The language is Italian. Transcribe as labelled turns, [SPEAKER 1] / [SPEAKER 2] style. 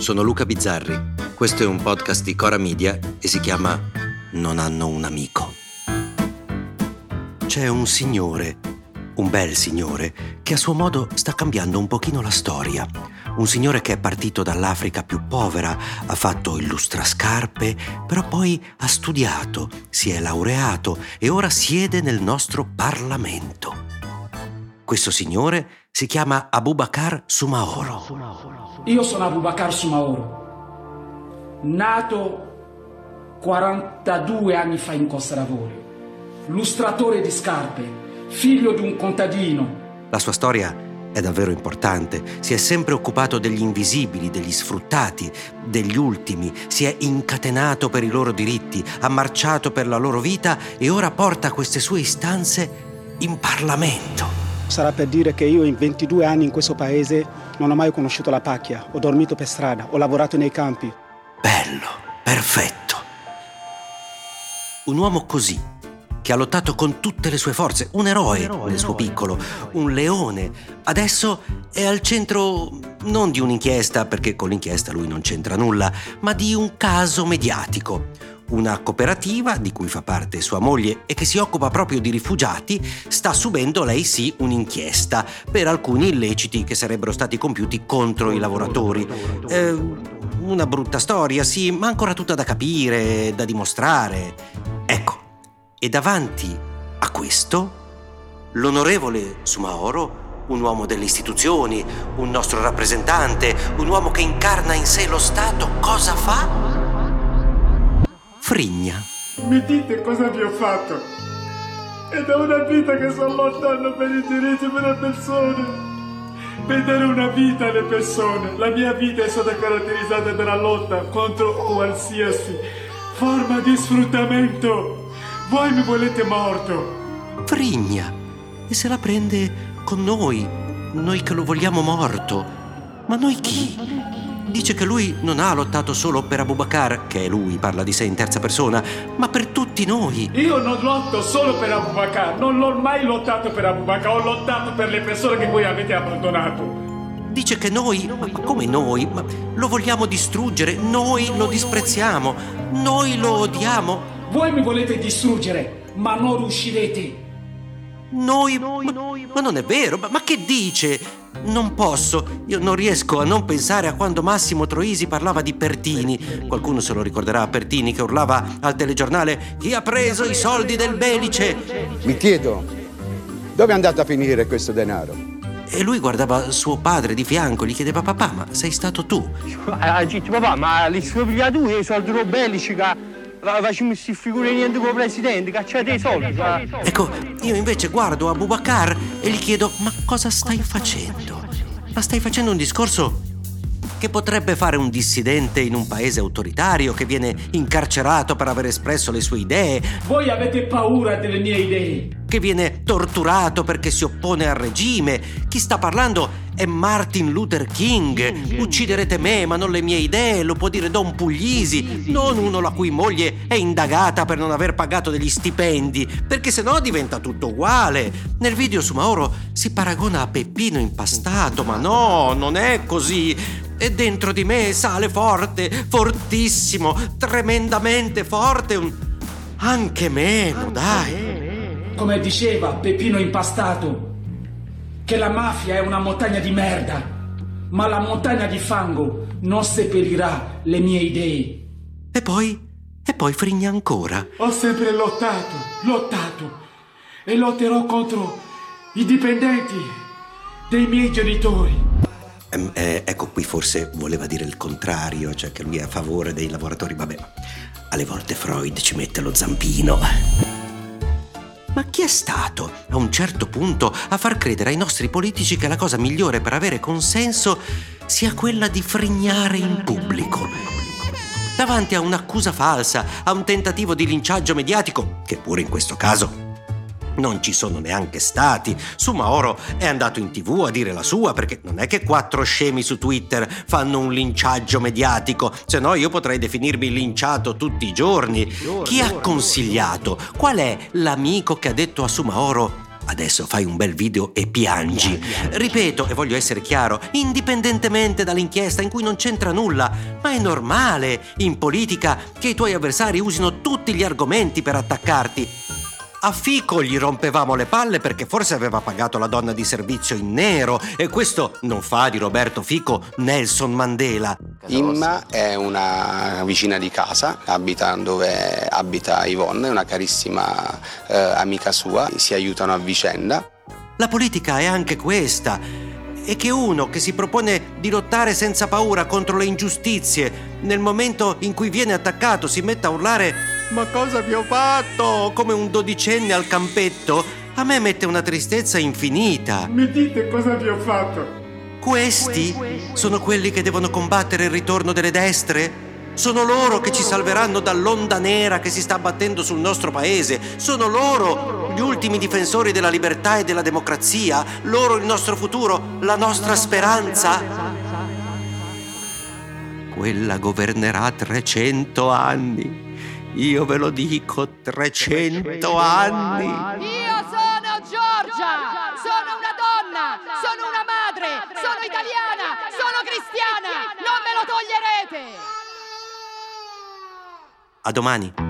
[SPEAKER 1] sono Luca Bizzarri. Questo è un podcast di Cora Media e si chiama Non hanno un amico. C'è un signore, un bel signore, che a suo modo sta cambiando un pochino la storia. Un signore che è partito dall'Africa più povera, ha fatto il lustrascarpe, però poi ha studiato, si è laureato e ora siede nel nostro Parlamento. Questo signore si chiama Abubakar Sumaoro.
[SPEAKER 2] Io sono Abubakar Sumaoro, nato 42 anni fa in Costa d'Avorio, lustratore di scarpe, figlio di un contadino.
[SPEAKER 1] La sua storia è davvero importante. Si è sempre occupato degli invisibili, degli sfruttati, degli ultimi, si è incatenato per i loro diritti, ha marciato per la loro vita e ora porta queste sue istanze in Parlamento.
[SPEAKER 3] Sarà per dire che io in 22 anni in questo paese non ho mai conosciuto la pacchia, ho dormito per strada, ho lavorato nei campi.
[SPEAKER 1] Bello, perfetto. Un uomo così, che ha lottato con tutte le sue forze, un eroe, nel suo piccolo, un leone, adesso è al centro non di un'inchiesta, perché con l'inchiesta lui non c'entra nulla, ma di un caso mediatico una cooperativa di cui fa parte sua moglie e che si occupa proprio di rifugiati, sta subendo lei sì un'inchiesta per alcuni illeciti che sarebbero stati compiuti contro i lavoratori. Eh, una brutta storia, sì, ma ancora tutta da capire, da dimostrare. Ecco, e davanti a questo, l'onorevole Sumaoro un uomo delle istituzioni, un nostro rappresentante, un uomo che incarna in sé lo Stato, cosa fa? Frigna.
[SPEAKER 4] Mi dite cosa vi ho fatto? È da una vita che sono lontano per i diritti delle persone. Per dare una vita alle persone. La mia vita è stata caratterizzata dalla lotta contro qualsiasi forma di sfruttamento. Voi mi volete morto.
[SPEAKER 1] Frigna. E se la prende con noi, noi che lo vogliamo morto. Ma noi chi? Dice che lui non ha lottato solo per Abubakar, che è lui, parla di sé in terza persona, ma per tutti noi.
[SPEAKER 4] Io non lotto solo per Abubakar, non l'ho mai lottato per Abubakar, ho lottato per le persone che voi avete abbandonato.
[SPEAKER 1] Dice che noi, ma come noi, lo vogliamo distruggere, noi lo disprezziamo, noi lo odiamo.
[SPEAKER 2] Voi mi volete distruggere, ma non riuscirete.
[SPEAKER 1] Noi, ma, ma non è vero, ma, ma che dice? Non posso, io non riesco a non pensare a quando Massimo Troisi parlava di Pertini. Qualcuno se lo ricorderà, Pertini che urlava al telegiornale Chi ha preso i soldi del Belice?
[SPEAKER 5] Mi chiedo, dove è andato a finire questo denaro?
[SPEAKER 1] E lui guardava suo padre di fianco, gli chiedeva papà, ma sei stato tu?
[SPEAKER 6] Ha detto papà, ma li sveglia tu i soldi del Belice che facciamo queste figure niente con il presidente, cacciate i soldi.
[SPEAKER 1] Ecco, io invece guardo Abubakar e gli chiedo, ma cosa stai facendo? Ma stai facendo un discorso che potrebbe fare un dissidente in un paese autoritario che viene incarcerato per aver espresso le sue idee.
[SPEAKER 2] Voi avete paura delle mie idee.
[SPEAKER 1] Che viene torturato perché si oppone al regime. Chi sta parlando è Martin Luther King. Ucciderete me, ma non le mie idee, lo può dire Don Puglisi, non uno la cui moglie è indagata per non aver pagato degli stipendi, perché sennò diventa tutto uguale. Nel video su Mauro si paragona a Peppino impastato, ma no, non è così e dentro di me sale forte, fortissimo, tremendamente forte, un... anche meno, dai.
[SPEAKER 2] Come diceva Peppino Impastato, che la mafia è una montagna di merda, ma la montagna di fango non seppellirà le mie idee.
[SPEAKER 1] E poi, e poi frigna ancora.
[SPEAKER 4] Ho sempre lottato, lottato e lotterò contro i dipendenti dei miei genitori.
[SPEAKER 1] Eh, eh, ecco qui forse voleva dire il contrario, cioè che lui è a favore dei lavoratori, vabbè, alle volte Freud ci mette lo zampino. Ma chi è stato, a un certo punto, a far credere ai nostri politici che la cosa migliore per avere consenso sia quella di frignare in pubblico? Davanti a un'accusa falsa, a un tentativo di linciaggio mediatico, che pure in questo caso non ci sono neanche stati. Su Maoro è andato in tv a dire la sua perché non è che quattro scemi su Twitter fanno un linciaggio mediatico, se no io potrei definirmi linciato tutti i giorni. Chi ha consigliato? Qual è l'amico che ha detto a Sumaoro adesso fai un bel video e piangi. Ripeto, e voglio essere chiaro, indipendentemente dall'inchiesta in cui non c'entra nulla, ma è normale in politica che i tuoi avversari usino tutti gli argomenti per attaccarti. A Fico gli rompevamo le palle perché forse aveva pagato la donna di servizio in nero e questo non fa di Roberto Fico Nelson Mandela.
[SPEAKER 7] Imma è una vicina di casa, abita dove abita Yvonne, è una carissima eh, amica sua, si aiutano a vicenda.
[SPEAKER 1] La politica è anche questa. E che uno che si propone di lottare senza paura contro le ingiustizie, nel momento in cui viene attaccato si metta a urlare ma cosa vi ho fatto? Come un dodicenne al campetto? A me mette una tristezza infinita.
[SPEAKER 4] Mi dite cosa vi ho fatto?
[SPEAKER 1] Questi sono quelli che devono combattere il ritorno delle destre? Sono loro che ci salveranno dall'onda nera che si sta abbattendo sul nostro paese. Sono loro gli ultimi difensori della libertà e della democrazia. Loro il nostro futuro, la nostra speranza. Quella governerà 300 anni. Io ve lo dico, 300 anni.
[SPEAKER 8] Io sono Giorgia, sono una donna, sono una madre, sono italiana, sono cristiana, non me lo toglierete.
[SPEAKER 1] A domani.